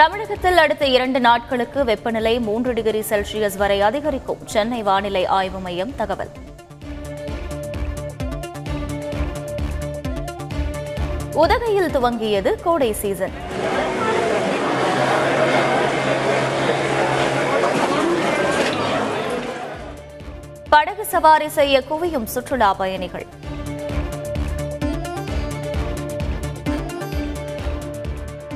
தமிழகத்தில் அடுத்த இரண்டு நாட்களுக்கு வெப்பநிலை மூன்று டிகிரி செல்சியஸ் வரை அதிகரிக்கும். சென்னை வானிலை ஆய்வு மையம் தகவல். உதகையில் துவங்கியது கோடை சீசன். படகு சவாரி செய்ய குவியும் சுற்றுலா பயணிகள்.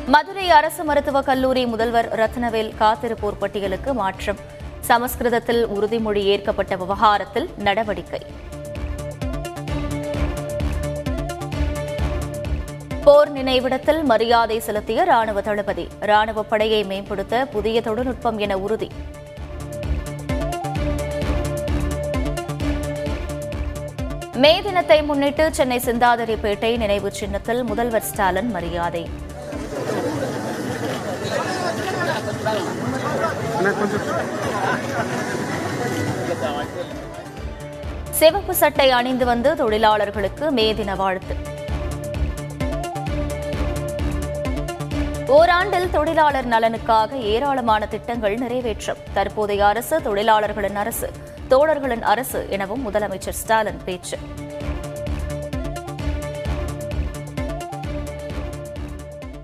மதுரை அரசு மருத்துவக் கல்லூரி முதல்வர் ரத்னவேல் காத்திருப்போர் பட்டியலுக்கு மாற்றம். சமஸ்கிருதத்தில் உறுதிமொழி ஏற்கப்பட்ட விவகாரத்தில் நடவடிக்கை. போர் நினைவிடத்தில் மரியாதை செலுத்திய ராணுவ தளபதி. ராணுவ படையை மேம்படுத்த புதிய தொழில்நுட்பம் என உறுதி. மே தினத்தை முன்னிட்டு சென்னை சிந்தாதிரிப்பேட்டை நினைவு சின்னத்தில் முதல்வர் ஸ்டாலின் மரியாதை. சிவப்பு சட்டை அணிந்து வந்து தொழிலாளர்களுக்கு மே தின வாழ்த்து. ஓராண்டில் தொழிலாளர் நலனுக்காக ஏராளமான திட்டங்கள் நிறைவேற்றும். தற்போதைய அரசு தொழிலாளர்களின் அரசு தோழர்களின் அரசு எனவும் முதலமைச்சர் ஸ்டாலின் பேச்சு.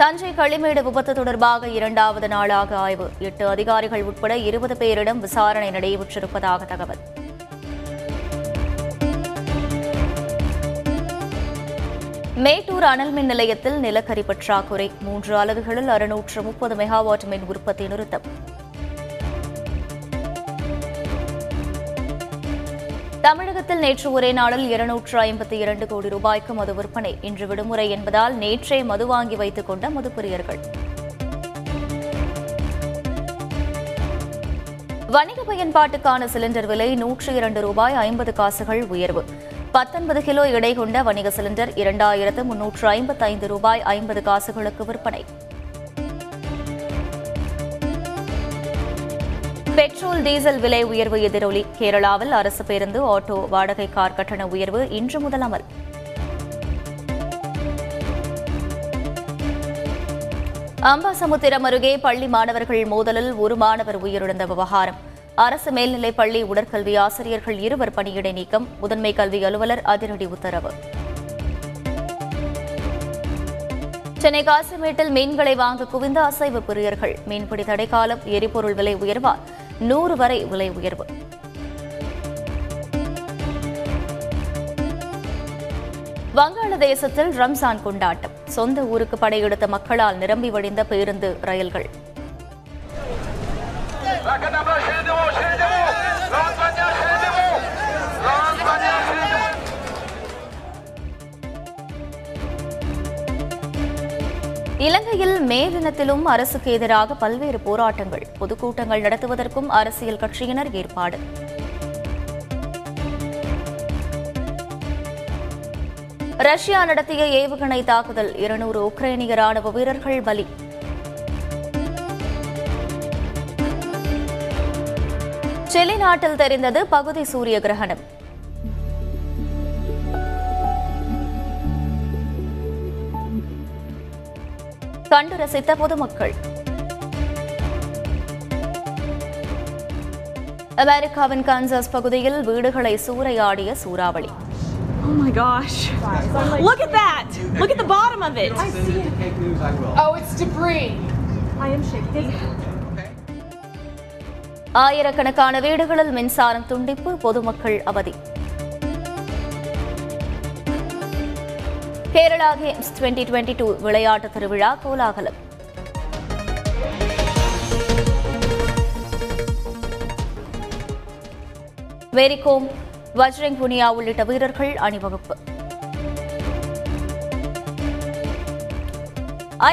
தஞ்சை களிமேடு விபத்து தொடர்பாக இரண்டாவது நாளாக ஆய்வு. எட்டு அதிகாரிகள் உட்பட இருபது பேரிடம் விசாரணை நடைபெற்றிருப்பதாக தகவல். மேட்டூர் அனல் மின் நிலையத்தில் நிலக்கரி பற்றாக்குறை. மூன்று அலகுகளில் அறுநூற்று முப்பது மெகாவாட் மின் உற்பத்தி நிறுத்தம். தமிழகத்தில் நேற்று ஒரே நாளில் இருநூற்று ஐம்பத்தி இரண்டு கோடி ரூபாய்க்கு மது விற்பனை. இன்று விடுமுறை என்பதால் நேற்றே மது வாங்கி வைத்துக் கொண்ட மதுப்பிரியர்கள். வணிக பயன்பாட்டுக்கான சிலிண்டர் விலை நூற்று இரண்டு ரூபாய் ஐம்பது காசுகள் உயர்வு. பத்தொன்பது கிலோ எடை கொண்ட வணிக சிலிண்டர் இரண்டாயிரத்து முன்னூற்று ஐம்பத்தைந்து ரூபாய் ஐம்பது காசுகளுக்கு விற்பனை. பெட்ரோல் டீசல் விலை உயர்வு எதிரொலி. கேரளாவில் அரசு பேருந்து ஆட்டோ வாடகை கார் கட்டண உயர்வு இன்று முதல் அமல். அம்பாசமுத்திரம் அருகே பள்ளி மாணவர்கள் மோதலில் ஒரு மாணவர் உயிரிழந்த விவகாரம். அரசு மேல்நிலைப் பள்ளி உடற்கல்வி ஆசிரியர்கள் இருவர் பணியிடை நீக்கம் முதன்மை கல்வி அலுவலர் அதிரடி உத்தரவு. சென்னை காசிமேட்டில் மீன்களை வாங்க குவிந்த அசைவு பிரியர்கள். மீன்பிடி தடைக்காலம் எரிபொருள் விலை உயர்வால். நூறு வரை விலை உயர்வு. வங்காளதேசத்தில் ரம்சான் கொண்டாட்டம். சொந்த ஊருக்கு படையெடுத்த மக்களால் நிரம்பி வழிந்த பேருந்து ரயில்கள். இலங்கையில் மே தினத்திலும் அரசுக்கு எதிராக பல்வேறு போராட்டங்கள். பொதுக்கூட்டங்கள் நடத்துவதற்கும் அரசியல் கட்சியினர் ஏற்பாடு. ரஷ்யா நடத்திய ஏவுகணை தாக்குதல் இருநூறு உக்ரைனிய ராணுவ வீரர்கள் பலி. செலி நாட்டில் தெரிந்தது பகுதி சூரிய கிரகணம். கண்டு ரசித்த பொதுமக்கள் அமெரிக்காவின் கான்சாஸ் பகுதியில் வீடுகளை சூறையாடிய சூறாவளி Oh my gosh. Look at that. Look at the bottom of it. Oh, it's debris. ஆயிரக்கணக்கான வீடுகளில் மின்சாரம் துண்டிப்பு பொதுமக்கள் அவதி Kerala games twenty twenty two விளையாட்டு திருவிழா கோலாகலம். மேரிகோம் வஜ்ரங் புனியா உள்ளிட்ட வீரர்கள் அணிவகுப்பு.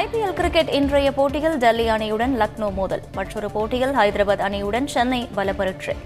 ஐபிஎல் கிரிக்கெட் இன்றைய போட்டியில் டெல்லி அணியுடன் லக்னோ மோதல். மற்றொரு போட்டியில் ஹைதராபாத் அணியுடன் சென்னை பலப்பரீட்சை